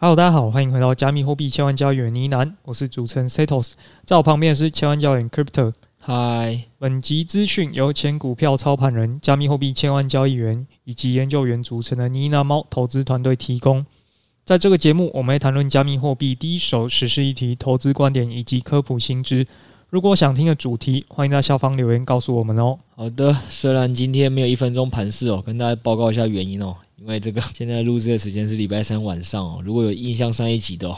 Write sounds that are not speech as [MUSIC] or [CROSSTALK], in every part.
Hello，大家好，欢迎回到加密货币千万交易员呢喃，我是主持人 Setos，在我旁边是千万交易员 Crypto。嗨，本集资讯由前股票操盘人、加密货币千万交易员以及研究员组成的呢喃猫投资团队提供。在这个节目，我们会谈论加密货币第一手实时议题、投资观点以及科普新知。如果想听的主题，欢迎在下方留言告诉我们哦。好的，虽然今天没有一分钟盘势哦，跟大家报告一下原因哦。因为这个现在录制的时间是礼拜三晚上哦，如果有印象上一集的哦，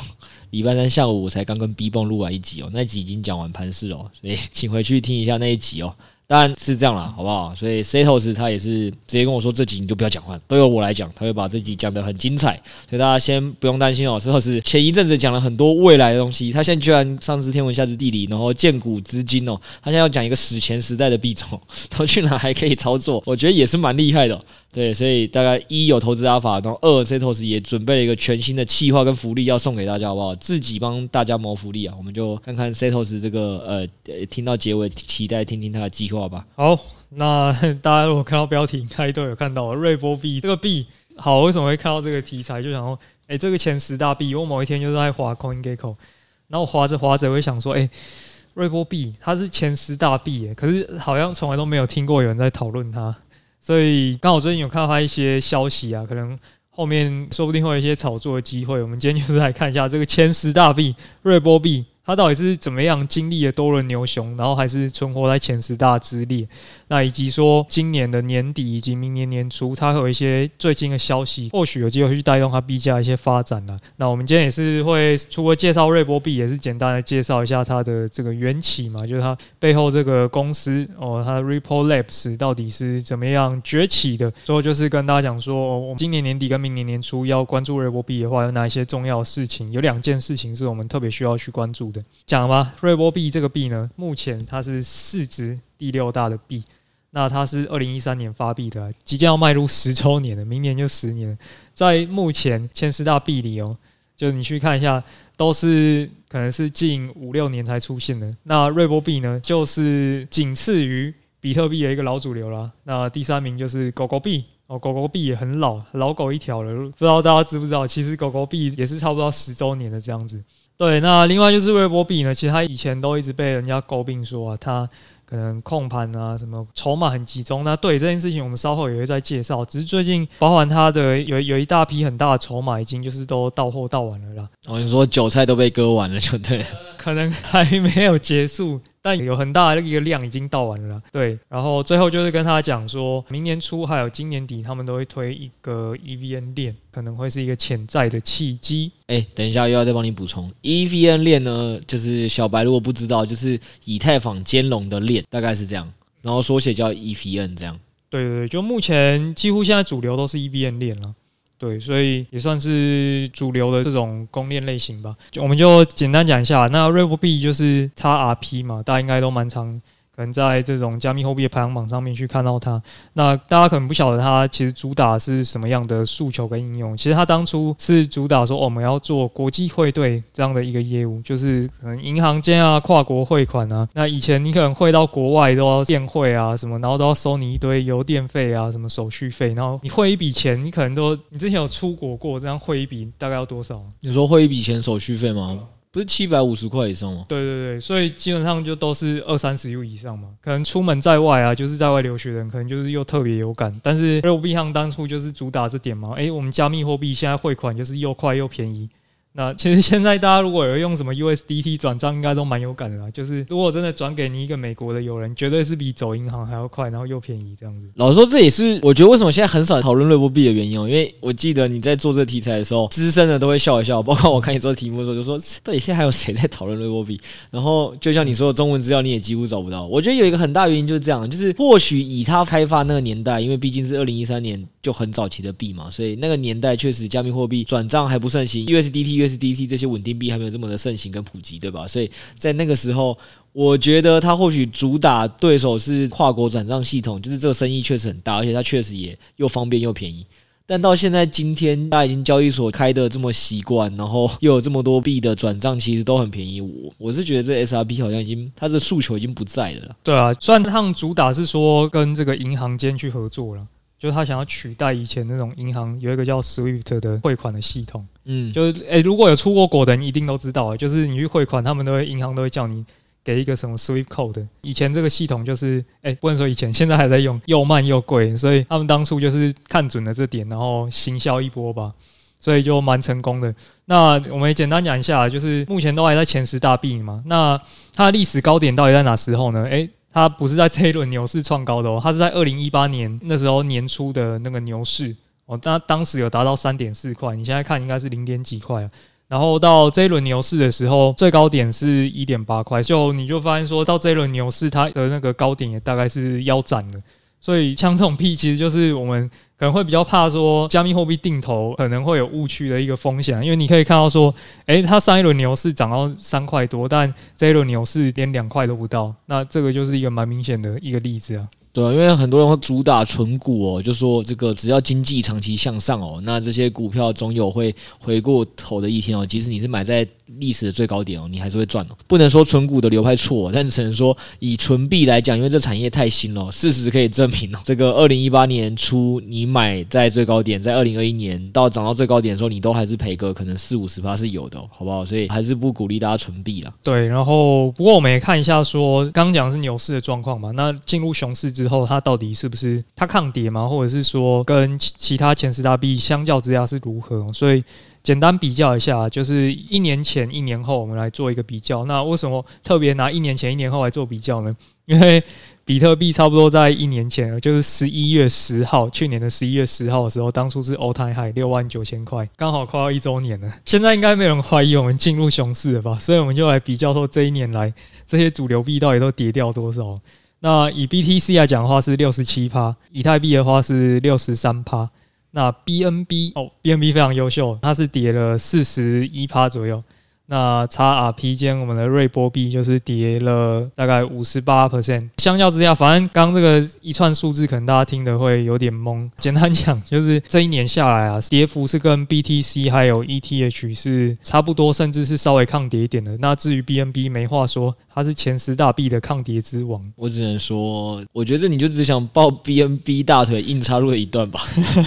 礼拜三下午我才刚跟 B 蹦录完一集哦，那集已经讲完盘势哦，所以 [LAUGHS] 请回去听一下那一集哦。当然是这样啦，好不好？所以 Setos 他也是直接跟我说，这集你就不要讲话，都由我来讲，他会把这集讲得很精彩，所以大家先不用担心哦。Setos 前一阵子讲了很多未来的东西，他现在居然上知天文下知地理，然后见古知今哦，他现在要讲一个史前时代的币种，他去哪还可以操作，我觉得也是蛮厉害的。对，所以大概一有投资阿法，然后二 Setos 也准备了一个全新的企划跟福利要送给大家，好不好？自己帮大家谋福利啊！我们就看看 Setos 这个呃，听到结尾期待听听他的计划吧。好，那大家如果看到标题，应该都有看到瑞波币这个币。好，为什么会看到这个题材？就想说，哎，这个前十大币，我某一天就是在滑 CoinGecko，然后滑着滑着，我会想说，哎，瑞波币它是前十大币，可是好像从来都没有听过有人在讨论它。所以刚好最近有看到他一些消息啊，可能后面说不定会有一些炒作的机会。我们今天就是来看一下这个千十大币瑞波币。它到底是怎么样经历了多轮牛熊，然后还是存活在前十大之列？那以及说今年的年底以及明年年初，它会有一些最新的消息，或许有机会去带动它币价一些发展了。那我们今天也是会除了介绍瑞波币，也是简单的介绍一下它的这个缘起嘛，就是它背后这个公司哦，它 Ripple Labs 到底是怎么样崛起的？最后就是跟大家讲说，我们今年年底跟明年年初要关注瑞波币的话，有哪一些重要事情？有两件事情是我们特别需要去关注的。讲吧，瑞波币这个币呢，目前它是市值第六大的币，那它是二零一三年发币的，即将要迈入十周年了，明年就十年。在目前前十大币里哦，就你去看一下，都是可能是近五六年才出现的。那瑞波币呢，就是仅次于比特币的一个老主流啦。那第三名就是狗狗币哦，狗狗币也很老，老狗一条了。不知道大家知不知道，其实狗狗币也是差不多十周年的这样子。对，那另外就是微波币呢，其实它以前都一直被人家诟病说啊，它可能控盘啊，什么筹码很集中。那对这件事情，我们稍后也会再介绍。只是最近，包含它的有 [LAUGHS] 有一大批很大的筹码，已经就是都到货到完了啦。哦，你说韭菜都被割完了，就对了。[LAUGHS] 可能还没有结束。但有很大的一个量已经到完了，对。然后最后就是跟他讲说，明年初还有今年底，他们都会推一个 EVN 链，可能会是一个潜在的契机。哎，等一下又要再帮你补充 EVN 链呢，就是小白如果不知道，就是以太坊兼容的链，大概是这样。然后缩写叫 EVN 这样。对对对，就目前几乎现在主流都是 EVN 链了。对，所以也算是主流的这种公链类型吧。就我们就简单讲一下，那瑞波币就是 XRP 嘛，大家应该都蛮常。可能在这种加密货币的排行榜上面去看到它，那大家可能不晓得它其实主打是什么样的诉求跟应用。其实它当初是主打说，我们要做国际汇兑这样的一个业务，就是可能银行间啊、跨国汇款啊。那以前你可能汇到国外都要电汇啊什么，然后都要收你一堆邮电费啊、什么手续费。然后你汇一笔钱，你可能都你之前有出国过，这样汇一笔大概要多少？你说汇一笔钱手续费吗？不是七百五十块以上吗？对对对，所以基本上就都是二三十 U 以上嘛。可能出门在外啊，就是在外留学的人，可能就是又特别有感。但是瑞波币行当初就是主打这点嘛，诶，我们加密货币现在汇款就是又快又便宜。那其实现在大家如果有用什么 USDT 转账，应该都蛮有感的啦。就是如果真的转给你一个美国的友人，绝对是比走银行还要快，然后又便宜这样子。老实说，这也是我觉得为什么现在很少讨论瑞波币的原因哦。因为我记得你在做这题材的时候，资深的都会笑一笑。包括我看你做题目的时候，就说到底现在还有谁在讨论瑞波币？然后就像你说的中文资料，你也几乎找不到。我觉得有一个很大原因就是这样，就是或许以它开发那个年代，因为毕竟是二零一三年就很早期的币嘛，所以那个年代确实加密货币转账还不盛行，USDT、USDC 这些稳定币还没有这么的盛行跟普及，对吧？所以在那个时候，我觉得它或许主打对手是跨国转账系统，就是这个生意确实很大，而且它确实也又方便又便宜。但到现在今天，大家已经交易所开的这么习惯，然后又有这么多币的转账，其实都很便宜。我我是觉得这 S R P 好像已经它的诉求已经不在了。对啊，虽然他们主打是说跟这个银行间去合作了。就是他想要取代以前那种银行有一个叫 SWIFT 的汇款的系统。嗯，就是诶、欸，如果有出过国的人一定都知道，就是你去汇款，他们都会银行都会叫你给一个什么 SWIFT code。以前这个系统就是诶、欸，不能说以前，现在还在用，又慢又贵，所以他们当初就是看准了这点，然后行销一波吧。所以就蛮成功的。那我们也简单讲一下，就是目前都还在前十大币嘛。那它的历史高点到底在哪时候呢？诶、欸，它不是在这一轮牛市创高的哦，它是在二零一八年那时候年初的那个牛市哦。它当时有达到三点四块，你现在看应该是零点几块。然后到这一轮牛市的时候，最高点是一点八块。就你就发现说到这一轮牛市，它的那个高点也大概是腰斩了。所以像这种币，其实就是我们。可能会比较怕说加密货币定投可能会有误区的一个风险，因为你可以看到说，诶，它上一轮牛市涨到三块多，但这一轮牛市连两块都不到，那这个就是一个蛮明显的一个例子啊。对啊，因为很多人会主打存股哦，就说这个只要经济长期向上哦，那这些股票总有会回过头的一天哦。即使你是买在历史的最高点哦，你还是会赚哦。不能说存股的流派错，但只能说以存币来讲，因为这产业太新了，事实可以证明哦，这个二零一八年初你买在最高点，在二零二一年到涨到最高点的时候，你都还是赔个可能四五十趴是有的，好不好？所以还是不鼓励大家存币了。对，然后不过我们也看一下说，刚刚讲的是牛市的状况嘛，那进入熊市之后，它到底是不是它抗跌吗？或者是说跟其其他前十大币相较之下是如何？所以简单比较一下，就是一年前、一年后，我们来做一个比较。那为什么特别拿一年前、一年后来做比较呢？因为比特币差不多在一年前，[LAUGHS] 就是十一月十号，去年的十一月十号的时候，当初是 all time high 六万九千块，刚好快要一周年了。[LAUGHS] 现在应该没有人怀疑我们进入熊市了吧？所以我们就来比较说这一年来这些主流币到底都跌掉多少。那以 BTC 来讲的话是六十七趴，以太币的话是六十三趴。那 BNB 哦，BNB 非常优秀，它是跌了四十一趴左右。那 XRP 间我们的瑞波币就是跌了大概五十八 percent，相较之下，反正刚这个一串数字可能大家听的会有点懵。简单讲，就是这一年下来啊，跌幅是跟 BTC 还有 ETH 是差不多，甚至是稍微抗跌一点的。那至于 BNB 没话说，它是前十大币的抗跌之王。我只能说，我觉得你就只想抱 BNB 大腿硬插入了一段吧。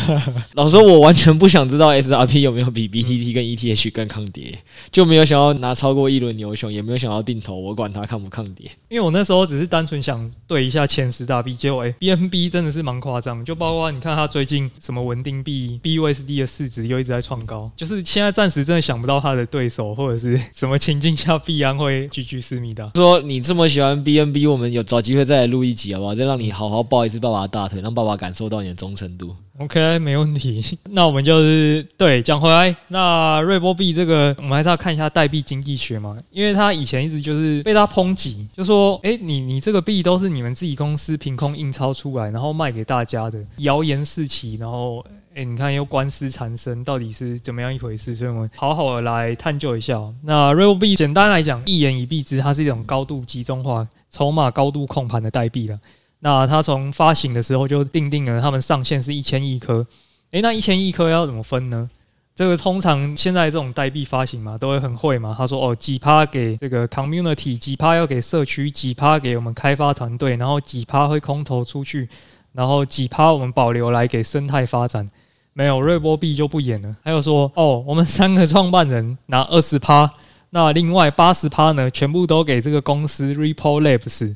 [LAUGHS] 老实说，我完全不想知道 XRP 有没有比 BTC 跟 ETH 更抗跌，就没有想。想要拿超过一轮牛熊，也没有想要定投，我管它抗不抗跌。因为我那时候只是单纯想对一下前十大币，结果哎，BNB 真的是蛮夸张，就包括你看它最近什么稳定币 BUSD 的市值又一直在创高，就是现在暂时真的想不到它的对手或者是 [LAUGHS] 什么情境下必然会居居思密达。说你这么喜欢 BNB，我们有找机会再来录一集好不好？再让你好好抱一次爸爸的大腿，让爸爸感受到你的忠诚度。OK，没问题。[LAUGHS] 那我们就是对讲回来，那瑞波币这个，我们还是要看一下代币经济学嘛，因为他以前一直就是被他抨击，就说，哎，你你这个币都是你们自己公司凭空印钞出来，然后卖给大家的，谣言四起，然后，哎，你看又官司缠身，到底是怎么样一回事？所以我们好好的来探究一下。那瑞波币简单来讲，一言以蔽之，它是一种高度集中化、筹码高度控盘的代币了。那它从发行的时候就定定了，他们上限是一千亿颗。诶，那一千亿颗要怎么分呢？这个通常现在这种代币发行嘛，都会很会嘛。他说哦，几趴给这个 community，几趴要给社区，几趴给我们开发团队，然后几趴会空投出去，然后几趴我们保留来给生态发展。没有瑞波币就不演了。还有说哦，我们三个创办人拿二十趴，那另外八十趴呢，全部都给这个公司 Ripple Labs。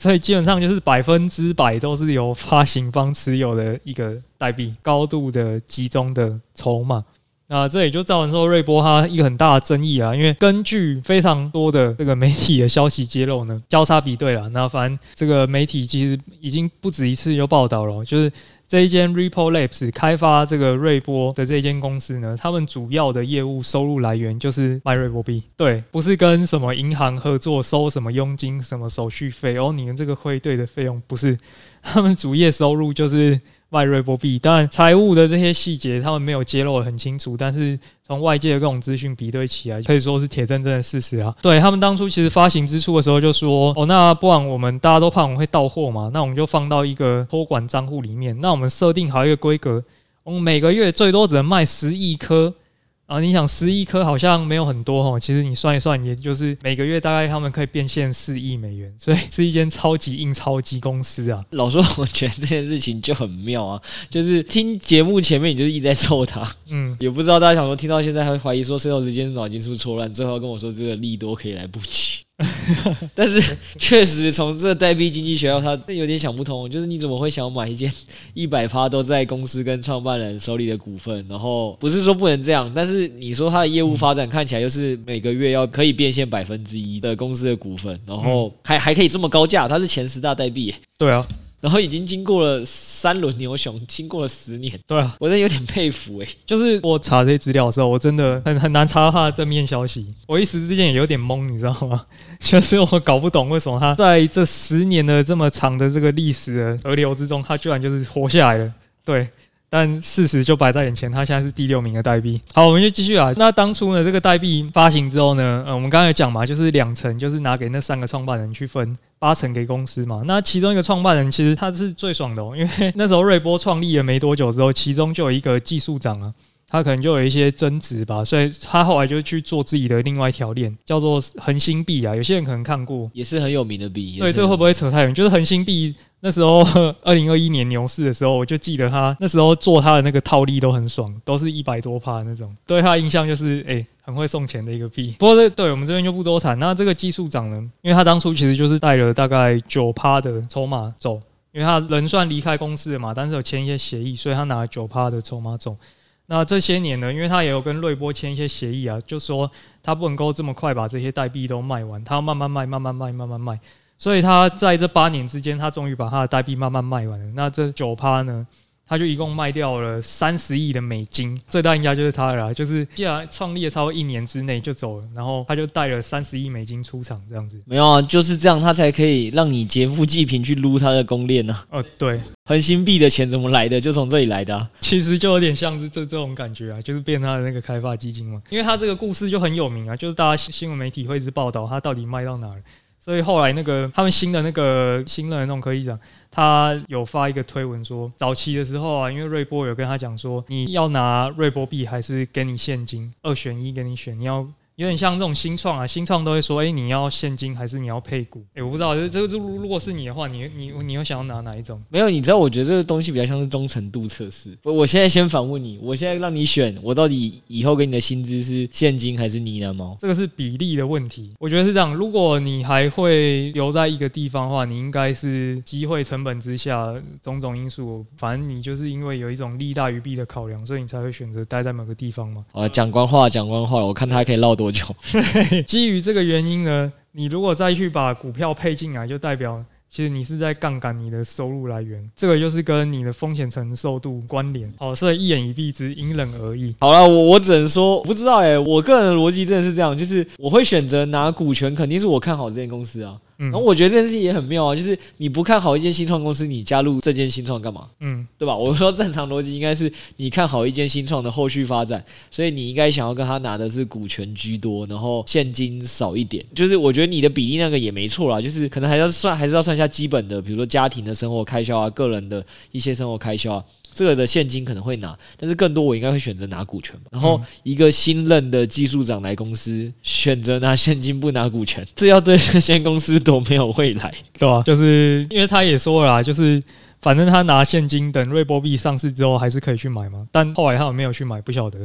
所以基本上就是百分之百都是由发行方持有的一个代币，高度的集中的筹码。那这也就造成说瑞波它一个很大的争议啊，因为根据非常多的这个媒体的消息揭露呢，交叉比对了，那反正这个媒体其实已经不止一次有报道了，就是。这一间 Ripple Labs 开发这个瑞波的这一间公司呢，他们主要的业务收入来源就是卖瑞波币，对，不是跟什么银行合作收什么佣金、什么手续费哦，你们这个汇兑的费用不是，[LAUGHS] 他们主业收入就是。卖瑞波币，当然财务的这些细节他们没有揭露得很清楚，但是从外界的各种资讯比对起来，可以说是铁铮铮的事实啊。对，他们当初其实发行之初的时候就说，哦，那不然我们大家都怕我们会到货嘛，那我们就放到一个托管账户里面，那我们设定好一个规格，我们每个月最多只能卖十亿颗。啊，你想十亿颗好像没有很多哦，其实你算一算，也就是每个月大概他们可以变现四亿美元，[LAUGHS] 所以是一间超级印钞机公司啊。老说，我觉得这件事情就很妙啊，就是听节目前面你就是一直在凑他，嗯，也不知道大家想说听到现在还会怀疑说 Seto 之间是脑筋是不是错乱，最后跟我说这个利多可以来布局。[LAUGHS] 但是确实，从这代币经济学校，他有点想不通，就是你怎么会想买一件 [LAUGHS] 一百趴都在公司跟创办人手里的股份？然后不是说不能这样，但是你说他的业务发展看起来又是每个月要可以变现百分之一的公司的股份，然后还还可以这么高价，他是前十大代币。对啊。然后已经经过了三轮牛熊，经过了十年，对啊，我真的有点佩服哎、欸。就是我查这些资料的时候，我真的很很难查到他的正面消息，我一时之间也有点懵，你知道吗？[LAUGHS] 就是我搞不懂为什么他在这十年的这么长的这个历史的河流之中，他居然就是活下来了。对。但事实就摆在眼前，它现在是第六名的代币。好，我们就继续啊。那当初呢，这个代币发行之后呢，呃，我们刚才有讲嘛，就是两成，就是拿给那三个创办人去分，八成给公司嘛。那其中一个创办人其实他是最爽的哦，因为那时候瑞波创立了没多久之后，其中就有一个技术长啊，他可能就有一些争执吧，所以他后来就去做自己的另外一条链，叫做恒星币啊。有些人可能看过，也是很有名的币。对，这个会不会扯太远？就是恒星币。那时候，二零二一年牛市的时候，我就记得他那时候做他的那个套利都很爽，都是一百多趴那种。对他印象就是，哎、很会送钱的一个币。不过这对我们这边就不多谈。那这个技术长呢，因为他当初其实就是带了大概九趴的筹码走，因为他人算离开公司了嘛，但是有签一些协议，所以他拿了九趴的筹码走。那这些年呢，因为他也有跟瑞波签一些协议啊，就说他不能够这么快把这些代币都卖完，他要慢慢卖，慢慢卖，慢慢卖。所以他在这八年之间，他终于把他的代币慢慢卖完了。那这九趴呢，他就一共卖掉了三十亿的美金。最大赢家就是他了啦，就是既然创立了超过一年之内就走了，然后他就带了三十亿美金出场，这样子。没有啊，就是这样，他才可以让你劫富济贫去撸他的公链呢。哦，对，恒星币的钱怎么来的？就从这里来的啊。其实就有点像是这这种感觉啊，就是变他的那个开发基金嘛。因为他这个故事就很有名啊，就是大家新闻媒体会一直报道他到底卖到哪儿。所以后来那个他们新的那个新任的那种科技长，他有发一个推文说，早期的时候啊，因为瑞波有跟他讲说，你要拿瑞波币还是给你现金，二选一给你选，你要。有点像这种新创啊，新创都会说，哎、欸，你要现金还是你要配股？哎、欸，我不知道，这这如如果是你的话，你你你又想要拿哪一种？没有，你知道，我觉得这个东西比较像是忠诚度测试。我现在先反问你，我现在让你选，我到底以后给你的薪资是现金还是呢喃猫？这个是比例的问题。我觉得是这样，如果你还会留在一个地方的话，你应该是机会成本之下种种因素，反正你就是因为有一种利大于弊的考量，所以你才会选择待在某个地方嘛。啊，讲官话，讲官话了，我看他还可以唠多久。[LAUGHS] 基于这个原因呢，你如果再去把股票配进来，就代表其实你是在杠杆你的收入来源，这个就是跟你的风险承受度关联。哦，所以一眼一蔽之，因人而异。好了，我我只能说，不知道哎、欸，我个人的逻辑真的是这样，就是我会选择拿股权，肯定是我看好这间公司啊。然后我觉得这件事情也很妙啊，就是你不看好一间新创公司，你加入这间新创干嘛？嗯，对吧？我说正常逻辑应该是你看好一间新创的后续发展，所以你应该想要跟他拿的是股权居多，然后现金少一点。就是我觉得你的比例那个也没错啦，就是可能还要算，还是要算一下基本的，比如说家庭的生活开销啊，个人的一些生活开销啊。这个的现金可能会拿，但是更多我应该会选择拿股权吧。然后一个新任的技术长来公司，选择拿现金不拿股权，[LAUGHS] 这要对这间公司多没有未来，[LAUGHS] 对吧？就是因为他也说了啦，就是反正他拿现金，等瑞波币上市之后还是可以去买嘛。但后来他有没有去买，不晓得。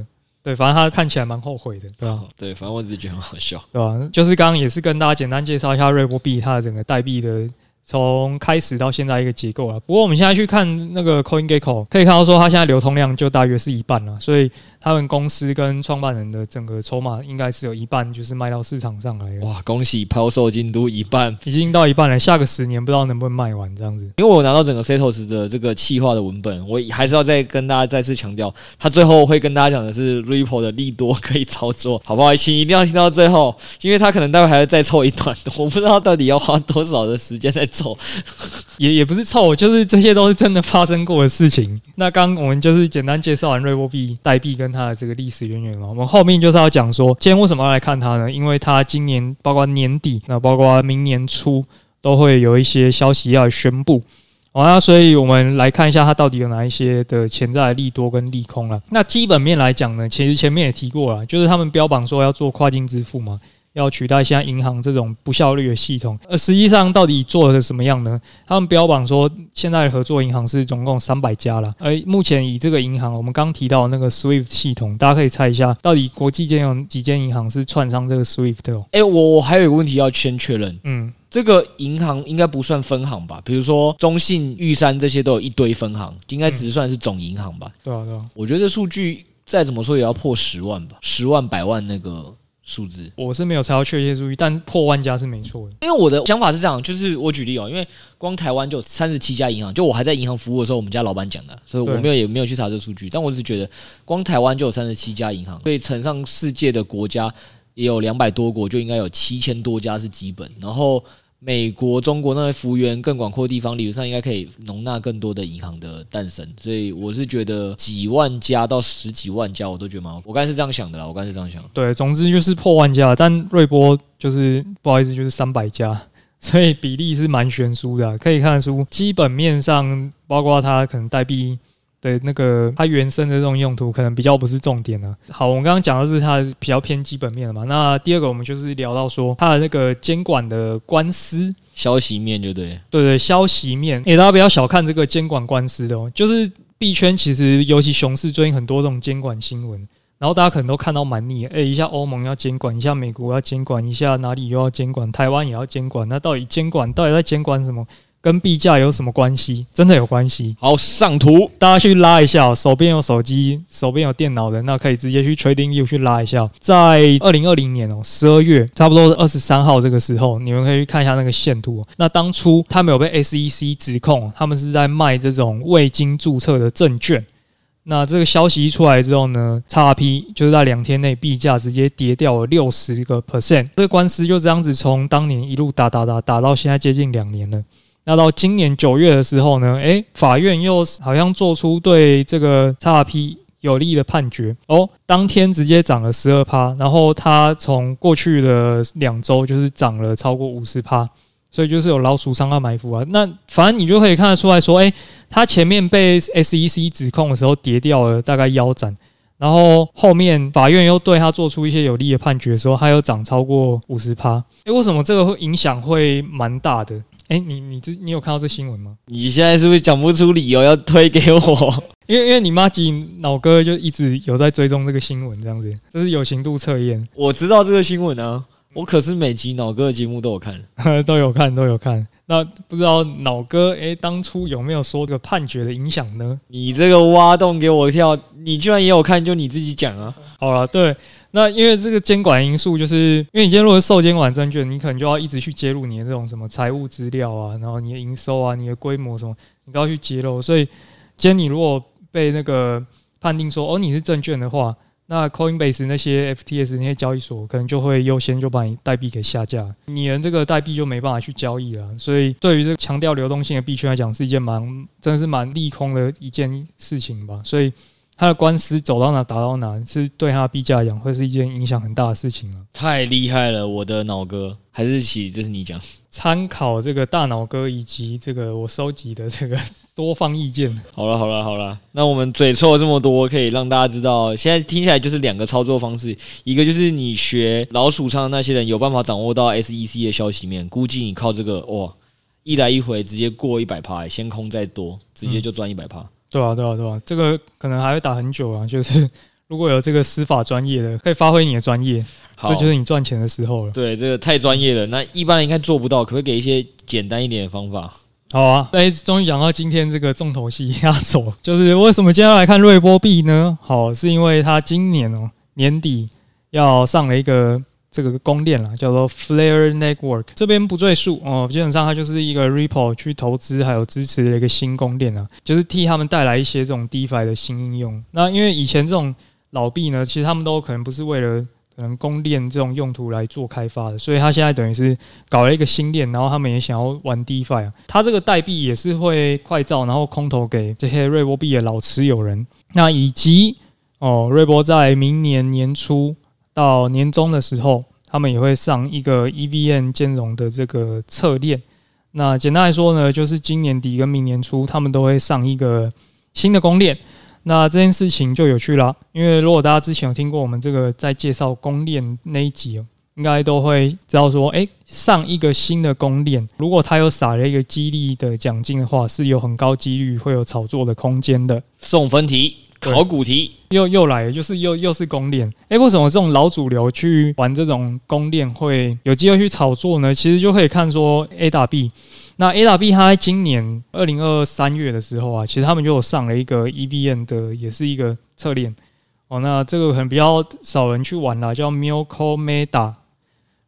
对，反正他看起来蛮后悔的，对吧？对，反正我只是觉得很好笑，对吧？就是刚刚也是跟大家简单介绍一下瑞波币它的整个代币的。从开始到现在一个结构啊。不过我们现在去看那个 CoinGecko，可以看到说它现在流通量就大约是一半了，所以。他们公司跟创办人的整个筹码应该是有一半就是卖到市场上来了。哇，恭喜抛售进度一半，已经到一半了。下个十年不知道能不能卖完这样子。因为我拿到整个 Setos 的这个企划的文本，我还是要再跟大家再次强调，他最后会跟大家讲的是 Ripple 的利多可以操作，好不好？请一定要听到最后，因为他可能待会还要再凑一段，我不知道到底要花多少的时间在凑。[LAUGHS] 也也不是凑，就是这些都是真的发生过的事情。那刚我们就是简单介绍完瑞波币代币跟它的这个历史渊源嘛，我们后面就是要讲说，今天为什么要来看它呢？因为它今年包括年底，那包括明年初都会有一些消息要宣布。好，那所以我们来看一下它到底有哪一些的潜在利多跟利空了。那基本面来讲呢，其实前面也提过了，就是他们标榜说要做跨境支付嘛。要取代现在银行这种不效率的系统，而实际上到底做的什么样呢？他们标榜说，现在的合作银行是总共三百家了，而目前以这个银行，我们刚提到那个 SWIFT 系统，大家可以猜一下，到底国际间有几间银行是串上这个 SWIFT 的？哎，我我还有一个问题要先确认，嗯，这个银行应该不算分行吧？比如说中信、玉山这些都有一堆分行，应该只算是总银行吧？对啊，对啊，我觉得这数据再怎么说也要破十万吧，十万、百万那个。数字我是没有查到确切数据，但破万家是没错的。因为我的想法是这样，就是我举例哦，因为光台湾就三十七家银行，就我还在银行服务的时候，我们家老板讲的，所以我没有也没有去查这个数据。但我只是觉得，光台湾就有三十七家银行，所以乘上世界的国家也有两百多国，就应该有七千多家是基本，然后。美国、中国那些幅员更广阔的地方，理论上应该可以容纳更多的银行的诞生，所以我是觉得几万家到十几万家，我都觉得蛮好。我刚才是这样想的啦，我刚才是这样想。对，总之就是破万家，但瑞波就是不好意思，就是三百家，[LAUGHS] 所以比例是蛮悬殊的。可以看得出，基本面上包括它可能代币。对，那个它原生的这种用途可能比较不是重点了。好，我们刚刚讲的是它比较偏基本面的嘛。那第二个，我们就是聊到说它的那个监管的官司消息面，就对，对对，消息面。诶，大家不要小看这个监管官司的哦，就是币圈其实尤其熊市最近很多这种监管新闻，然后大家可能都看到蛮腻。诶，一下欧盟要监管，一下美国要监管，一下哪里又要监管，台湾也要监管。那到底监管到底在监管什么？跟币价有什么关系？真的有关系。好，上图，大家去拉一下。手边有手机、手边有电脑的，那可以直接去 TradingView 去拉一下。在二零二零年哦，十二月差不多是二十三号这个时候，你们可以去看一下那个线图。那当初他们有被 SEC 指控，他们是在卖这种未经注册的证券。那这个消息一出来之后呢，XRP 就是在两天内币价直接跌掉了六十个 percent。这个官司就这样子从当年一路打打打打到现在接近两年了。那到今年九月的时候呢，诶，法院又好像做出对这个 XRP 有利的判决哦，当天直接涨了十二趴，然后它从过去的两周就是涨了超过五十趴，所以就是有老鼠仓要埋伏啊。那反正你就可以看得出来说，诶，它前面被 SEC 指控的时候跌掉了大概腰斩，然后后面法院又对它做出一些有利的判决的时候，它又涨超过五十趴。诶，为什么这个会影响会蛮大的？哎、欸，你你这你有看到这新闻吗？你现在是不是讲不出理由要推给我？[LAUGHS] 因为因为你妈吉脑哥就一直有在追踪这个新闻，这样子，这是有刑度测验。我知道这个新闻啊，我可是每集脑哥的节目都有看，[LAUGHS] 都有看都有看。那不知道脑哥哎、欸，当初有没有说这个判决的影响呢？你这个挖洞给我跳，你居然也有看，就你自己讲啊。好了，对。那因为这个监管因素，就是因为你今天如果是受监管证券，你可能就要一直去揭露你的这种什么财务资料啊，然后你的营收啊、你的规模什么，你都要去揭露。所以，今天你如果被那个判定说哦你是证券的话，那 Coinbase 那些 FTS 那些交易所可能就会优先就把你代币给下架，你的这个代币就没办法去交易了。所以，对于这个强调流动性的币圈来讲，是一件蛮真的是蛮利空的一件事情吧。所以。他的官司走到哪打到哪，是对他的币价来讲会是一件影响很大的事情了。太厉害了，我的脑哥，还是起，这是你讲。参考这个大脑哥以及这个我收集的这个多方意见。好了好了好了，那我们嘴臭了这么多，可以让大家知道，现在听起来就是两个操作方式，一个就是你学老鼠仓的那些人有办法掌握到 SEC 的消息面，估计你靠这个哇，一来一回直接过一百趴，先空再多，直接就赚一百趴。对啊，对啊，对啊，这个可能还会打很久啊。就是 [LAUGHS] 如果有这个司法专业的，可以发挥你的专业，好这就是你赚钱的时候了。对，这个太专业了，那一般人应该做不到，可不可以给一些简单一点的方法？好啊，那终于讲到今天这个重头戏压轴，就是为什么今天要来看瑞波币呢？好，是因为它今年哦年底要上了一个。这个公链啦，叫做 Flare Network，这边不赘述哦。基本上它就是一个 Ripple 去投资还有支持的一个新公链啊，就是替他们带来一些这种 DeFi 的新应用。那因为以前这种老币呢，其实他们都可能不是为了可能公链这种用途来做开发的，所以他现在等于是搞了一个新链，然后他们也想要玩 DeFi 啊。他这个代币也是会快照，然后空投给这些瑞波币的老持有人。那以及哦，瑞波在明年年初。到年终的时候，他们也会上一个 EVM 兼容的这个侧链。那简单来说呢，就是今年底跟明年初，他们都会上一个新的公链。那这件事情就有趣了，因为如果大家之前有听过我们这个在介绍公链那一集哦，应该都会知道说，诶，上一个新的公链，如果它有撒了一个激励的奖金的话，是有很高几率会有炒作的空间的。送分题。考古题又又来了，就是又又是公链。哎，为什么这种老主流去玩这种公链会有机会去炒作呢？其实就可以看说 A 打 B，那 A 打 B 它在今年二零二三月的时候啊，其实他们就有上了一个 EVM 的，也是一个侧链哦。那这个可能比较少人去玩了，叫 Milk Meta。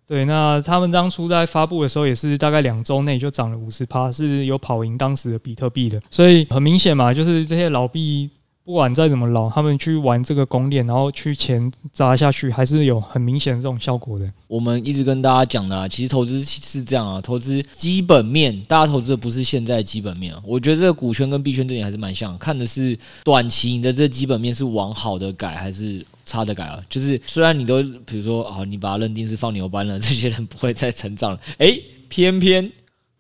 对，那他们当初在发布的时候，也是大概两周内就涨了五十趴，是有跑赢当时的比特币的。所以很明显嘛，就是这些老币。不管再怎么老，他们去玩这个公链，然后去钱砸下去，还是有很明显的这种效果的。我们一直跟大家讲的啊，其实投资是这样啊，投资基本面，大家投资的不是现在基本面啊。我觉得这个股圈跟币圈这点还是蛮像，看的是短期你的这基本面是往好的改还是差的改啊。就是虽然你都比如说啊，你把它认定是放牛班了，[LAUGHS] 这些人不会再成长了，诶，偏偏。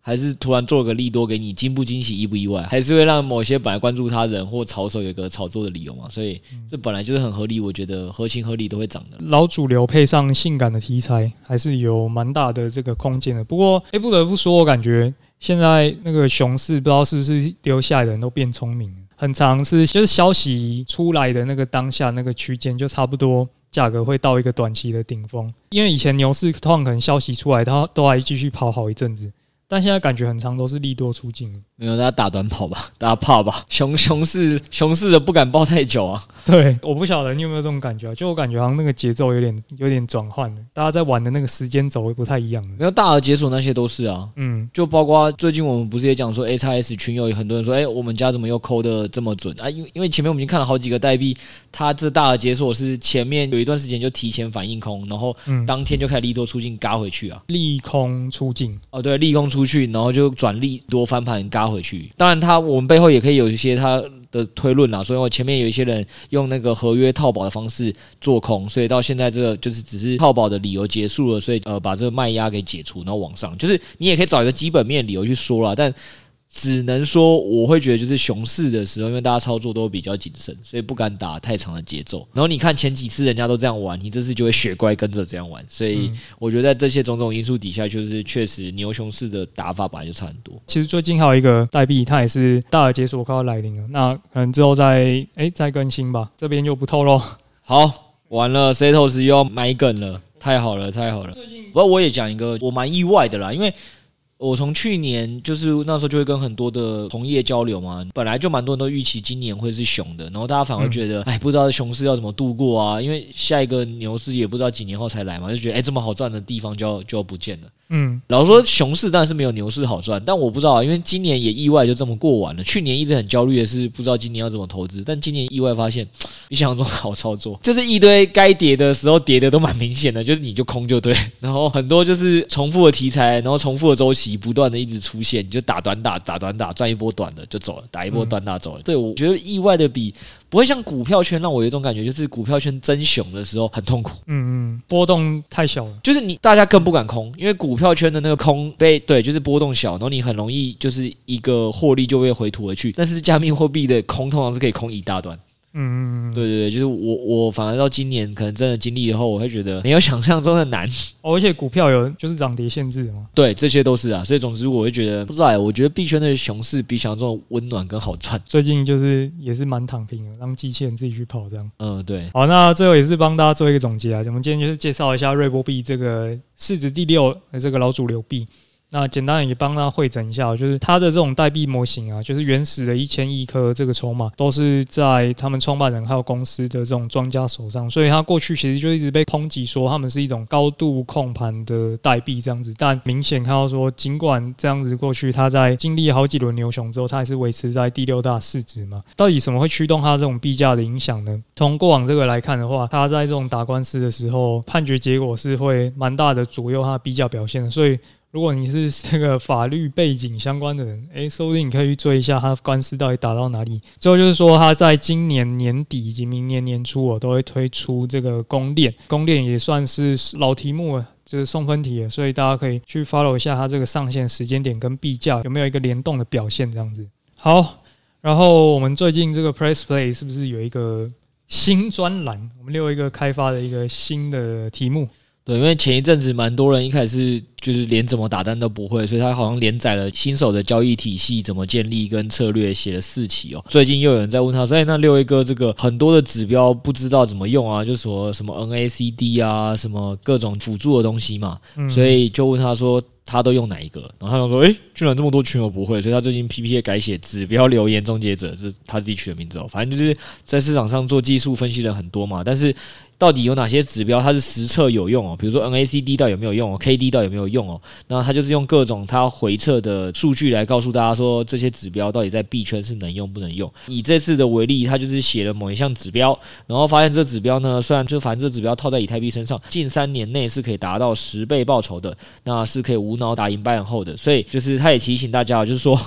还是突然做个利多给你，惊不惊喜，意不意外？还是会让某些本来关注他人或炒手有一个炒作的理由嘛？所以这本来就是很合理，我觉得合情合理都会涨的。老主流配上性感的题材，还是有蛮大的这个空间的。不过，哎，不得不说，我感觉现在那个熊市，不知道是不是留下来的人都变聪明了，很常是就是消息出来的那个当下那个区间，就差不多价格会到一个短期的顶峰。因为以前牛市通常可能消息出来，它都还继续跑好一阵子。但现在感觉很长，都是利多出尽。没有，大家打短跑吧，大家怕吧？熊熊市熊市的不敢抱太久啊。对，我不晓得你有没有这种感觉啊？就我感觉好像那个节奏有点有点转换了，大家在玩的那个时间轴不太一样。没有大额解锁那些都是啊，嗯，就包括最近我们不是也讲说 XS 群友有很多人说，哎、欸，我们家怎么又抠的这么准啊？因为因为前面我们已经看了好几个代币，它这大额解锁是前面有一段时间就提前反应空，然后当天就开始利多出尽嘎回去啊，利空出尽哦，对，利空出去，然后就转利多翻盘嘎回去，当然。他我们背后也可以有一些他的推论啦，所以我前面有一些人用那个合约套保的方式做空，所以到现在这个就是只是套保的理由结束了，所以呃把这个卖压给解除，然后往上，就是你也可以找一个基本面理由去说了，但。只能说，我会觉得就是熊市的时候，因为大家操作都比较谨慎，所以不敢打太长的节奏。然后你看前几次人家都这样玩，你这次就会学乖跟着这样玩。所以我觉得在这些种种因素底下，就是确实牛熊市的打法本来就差很多。其实最近还有一个代币，它也是大的解锁快要来临了，那可能之后再诶、欸、再更新吧，这边就不透露。好，完了，Setos 又要买梗了，太好了，太好了。不过我也讲一个我蛮意外的啦，因为。我从去年就是那时候就会跟很多的同业交流嘛，本来就蛮多人都预期今年会是熊的，然后大家反而觉得，哎，不知道熊市要怎么度过啊？因为下一个牛市也不知道几年后才来嘛，就觉得，哎，这么好赚的地方就要就要不见了。嗯，老实说熊市当然是没有牛市好赚，但我不知道，因为今年也意外就这么过完了。去年一直很焦虑的是不知道今年要怎么投资，但今年意外发现比想象中好操作，就是一堆该跌的时候跌的都蛮明显的，就是你就空就对，然后很多就是重复的题材，然后重复的周期。不断的一直出现，你就打短打，打短打，赚一波短的就走了，打一波短打走了。对，我觉得意外的比不会像股票圈让我有一种感觉，就是股票圈真熊的时候很痛苦。嗯嗯，波动太小了，就是你大家更不敢空，因为股票圈的那个空被对，就是波动小，然后你很容易就是一个获利就会回吐而去。但是加密货币的空通常是可以空一大段。嗯嗯嗯，对对对，就是我我反而到今年可能真的经历以后，我会觉得没有想象中的难。哦，而且股票有就是涨跌限制嘛。对，这些都是啊。所以总之我会觉得不知道哎，我觉得币圈的熊市比想象中的温暖跟好赚。最近就是也是蛮躺平的，让机器人自己去跑这样。嗯，对。好，那最后也是帮大家做一个总结啊。我们今天就是介绍一下瑞波币这个市值第六的这个老主流币。那简单也帮他汇整一下，就是他的这种代币模型啊，就是原始的一千亿颗这个筹码，都是在他们创办人还有公司的这种庄家手上，所以他过去其实就一直被抨击说他们是一种高度控盘的代币这样子。但明显看到说，尽管这样子过去，它在经历好几轮牛熊之后，它还是维持在第六大市值嘛。到底什么会驱动它这种币价的影响呢？从过往这个来看的话，它在这种打官司的时候，判决结果是会蛮大的左右它的币价表现的，所以。如果你是这个法律背景相关的人，诶，说不定你可以去追一下他官司到底打到哪里。最后就是说，他在今年年底以及明年年初，我都会推出这个公链。公链也算是老题目了。就是送分题，所以大家可以去 follow 一下它这个上线时间点跟币价有没有一个联动的表现这样子。好，然后我们最近这个 Press Play 是不是有一个新专栏？我们六一个开发的一个新的题目。对，因为前一阵子蛮多人一开始是就是连怎么打单都不会，所以他好像连载了新手的交易体系怎么建立跟策略，写了四期哦。最近又有人在问他说：“哎，那六一哥这个很多的指标不知道怎么用啊？就说什么 NACD 啊，什么各种辅助的东西嘛。嗯”所以就问他说他都用哪一个？然后他就说：“哎，居然这么多群友不会。”所以他最近 P P A 改写指标留言终结者，这是他自己取的名字哦。反正就是在市场上做技术分析的很多嘛，但是。到底有哪些指标它是实测有用哦？比如说 NACD 到底有没有用哦？KD 到底有没有用哦？那它就是用各种它回测的数据来告诉大家说，这些指标到底在币圈是能用不能用。以这次的为例，它就是写了某一项指标，然后发现这指标呢，虽然就反正这指标套在以太币身上，近三年内是可以达到十倍报酬的，那是可以无脑打赢 Buy and Hold 的。所以就是他也提醒大家，就是说。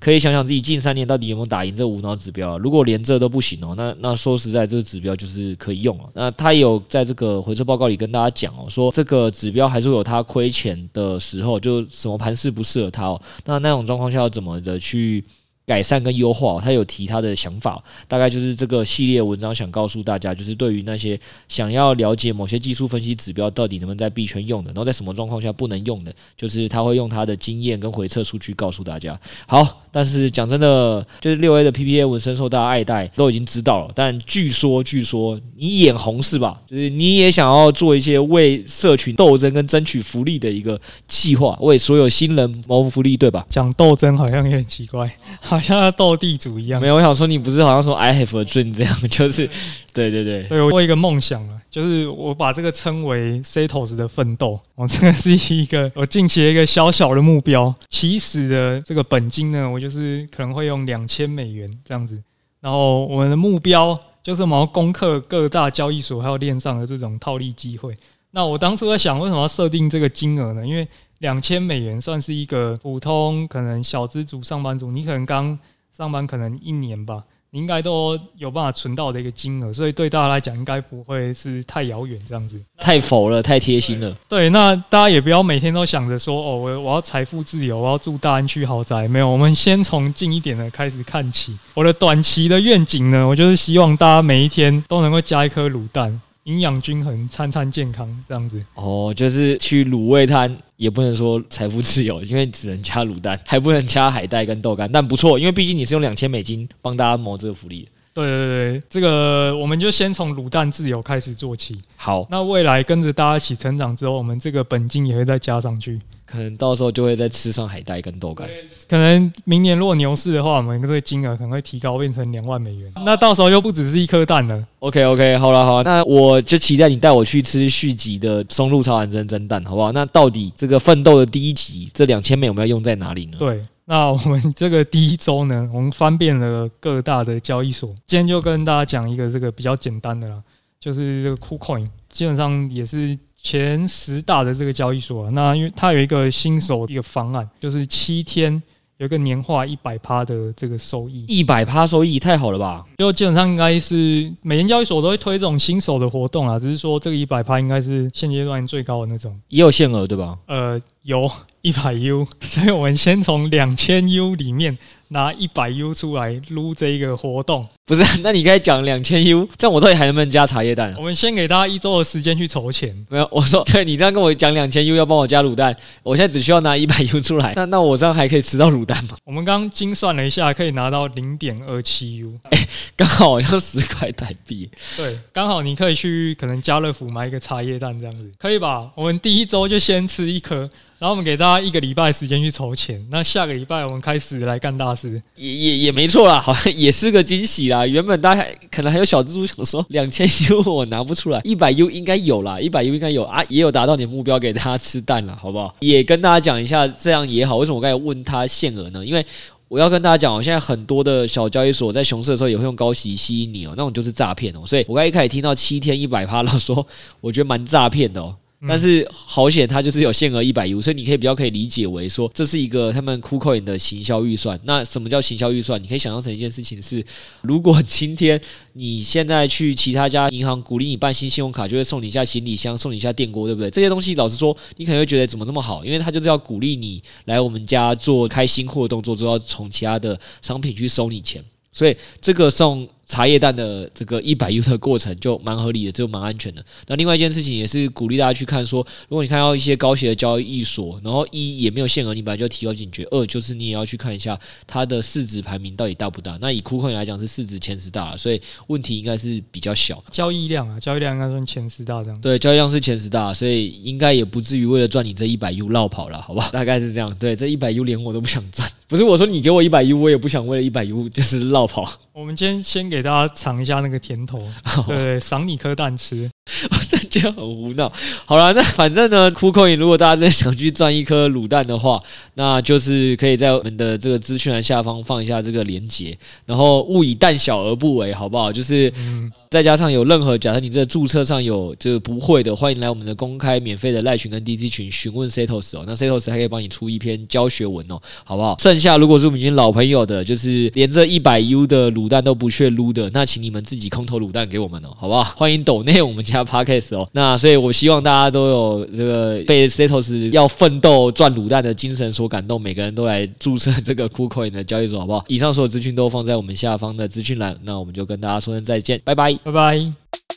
可以想想自己近三年到底有没有打赢这无脑指标啊？如果连这都不行哦，那那说实在，这个指标就是可以用了。那他有在这个回测报告里跟大家讲哦，说这个指标还是会有他亏钱的时候，就什么盘势不适合他哦。那那种状况下要怎么的去改善跟优化，他有提他的想法，大概就是这个系列文章想告诉大家，就是对于那些想要了解某些技术分析指标到底能不能在币圈用的，然后在什么状况下不能用的，就是他会用他的经验跟回测数据告诉大家。好，但是讲真的，就是六 A 的 PPA 文深受大家爱戴，都已经知道了。但据说，据说你眼红是吧？就是你也想要做一些为社群斗争跟争取福利的一个计划，为所有新人谋福利，对吧？讲斗争好像也很奇怪。好像斗地主一样。没有，我想说你不是好像说 I have a dream 这样，[LAUGHS] 就是，对对对，对我有一个梦想了，就是我把这个称为 Setos 的奋斗。我这个是一个我近期的一个小小的目标。起始的这个本金呢，我就是可能会用两千美元这样子。然后我们的目标就是我们要攻克各大交易所还有链上的这种套利机会。那我当初在想，为什么要设定这个金额呢？因为两千美元算是一个普通可能小资族上班族，你可能刚上班可能一年吧，你应该都有办法存到的一个金额，所以对大家来讲应该不会是太遥远这样子。太否了，太贴心了。对，那大家也不要每天都想着说哦，我我要财富自由，我要住大安区豪宅。没有，我们先从近一点的开始看起。我的短期的愿景呢，我就是希望大家每一天都能够加一颗卤蛋。营养均衡，餐餐健康，这样子哦，就是去卤味摊也不能说财富自由，因为只能加卤蛋，还不能加海带跟豆干，但不错，因为毕竟你是用两千美金帮大家谋这个福利。对对对，这个我们就先从卤蛋自由开始做起。好，那未来跟着大家一起成长之后，我们这个本金也会再加上去。可能到时候就会再吃上海带跟豆干。可能明年如果牛市的话，我们这个金额可能会提高，变成两万美元。那到时候又不只是一颗蛋了。OK OK，好了好了，那我就期待你带我去吃续集的松露超玩珍珍蛋，好不好？那到底这个奋斗的第一集，这两千美我们要用在哪里呢？对。那我们这个第一周呢，[LAUGHS] 我们翻遍了各大的交易所。今天就跟大家讲一个这个比较简单的啦，就是这个 KuCoin，基本上也是前十大的这个交易所啊。那因为它有一个新手一个方案，就是七天有一个年化一百趴的这个收益，一百趴收益太好了吧？就基本上应该是每间交易所都会推这种新手的活动啊，只是说这个一百趴应该是现阶段最高的那种，也有限额对吧？呃，有。一百 U，[LAUGHS] 所以我们先从两千 U 里面拿一百 U 出来撸这一个活动。不是，[LAUGHS] 那你该讲两千 U，这样我到底还能不能加茶叶蛋？我们先给大家一周的时间去筹钱。没有，[LAUGHS] 我说，对你这样跟我讲两千 U 要帮我加卤蛋，我现在只需要拿一百 U 出来，[LAUGHS] 那那我这样还可以吃到卤蛋吗？我们刚刚精算了一下，可以拿到零点二七 U，哎，刚好要十块台币。对，刚好你可以去可能家乐福买一个茶叶蛋这样子，可以吧？我们第一周就先吃一颗。然后我们给大家一个礼拜时间去筹钱，那下个礼拜我们开始来干大事，也也也没错啦，[LAUGHS] 好像也是个惊喜啦。原本大家可能还有小蜘蛛想说两千 U 我拿不出来，一百 U 应该有啦，一百 U 应该有啊，也有达到你的目标，给大家吃蛋了，好不好？也跟大家讲一下，这样也好。为什么我刚才问他限额呢？因为我要跟大家讲，我现在很多的小交易所，在熊市的时候也会用高息吸引你哦，那种就是诈骗哦。所以我刚一开始听到七天一百趴，老说我觉得蛮诈骗的哦。但是好险它就是有限额一百 U，所以你可以比较可以理解为说这是一个他们 KuCoin 的行销预算。那什么叫行销预算？你可以想象成一件事情是，如果今天你现在去其他家银行鼓励你办新信用卡，就会送你一下行李箱，送你一下电锅，对不对？这些东西老实说，你可能会觉得怎么那么好？因为它就是要鼓励你来我们家做开新货动作，就要从其他的商品去收你钱，所以这个送。茶叶蛋的这个一百 U 的过程就蛮合理的，就蛮安全的。那另外一件事情也是鼓励大家去看说，如果你看到一些高息的交易所，然后一也没有限额，你本来就提高警觉；二就是你也要去看一下它的市值排名到底大不大。那以 KuCoin 来讲是市值前十大，所以问题应该是比较小。交易量啊，交易量应该算前十大这样。对，交易量是前十大，所以应该也不至于为了赚你这一百 U 绕跑了，好吧？[LAUGHS] 大概是这样。对，这一百 U 连我都不想赚，不是我说你给我一百 U，我也不想为了一百 U 就是绕跑。我们今天先给大家尝一下那个甜头，对，赏你颗蛋吃。[LAUGHS] 这就很胡闹。好了，那反正呢，KuCoin 如果大家真的想去赚一颗卤蛋的话，那就是可以在我们的这个资讯栏下方放一下这个链接，然后勿以蛋小而不为，好不好？就是。嗯再加上有任何，假设你这个注册上有这个不会的，欢迎来我们的公开免费的赖群跟 DC 群询问 Setos 哦。那 Setos 还可以帮你出一篇教学文哦，好不好？剩下如果是我们已经老朋友的，就是连这一百 U 的卤蛋都不屑撸的，那请你们自己空投卤蛋给我们哦，好不好？欢迎抖内我们家 Podcast 哦。那所以我希望大家都有这个被 Setos 要奋斗赚卤蛋的精神所感动，每个人都来注册这个 KuCoin 的交易所，好不好？以上所有资讯都放在我们下方的资讯栏，那我们就跟大家说声再见，拜拜。拜拜。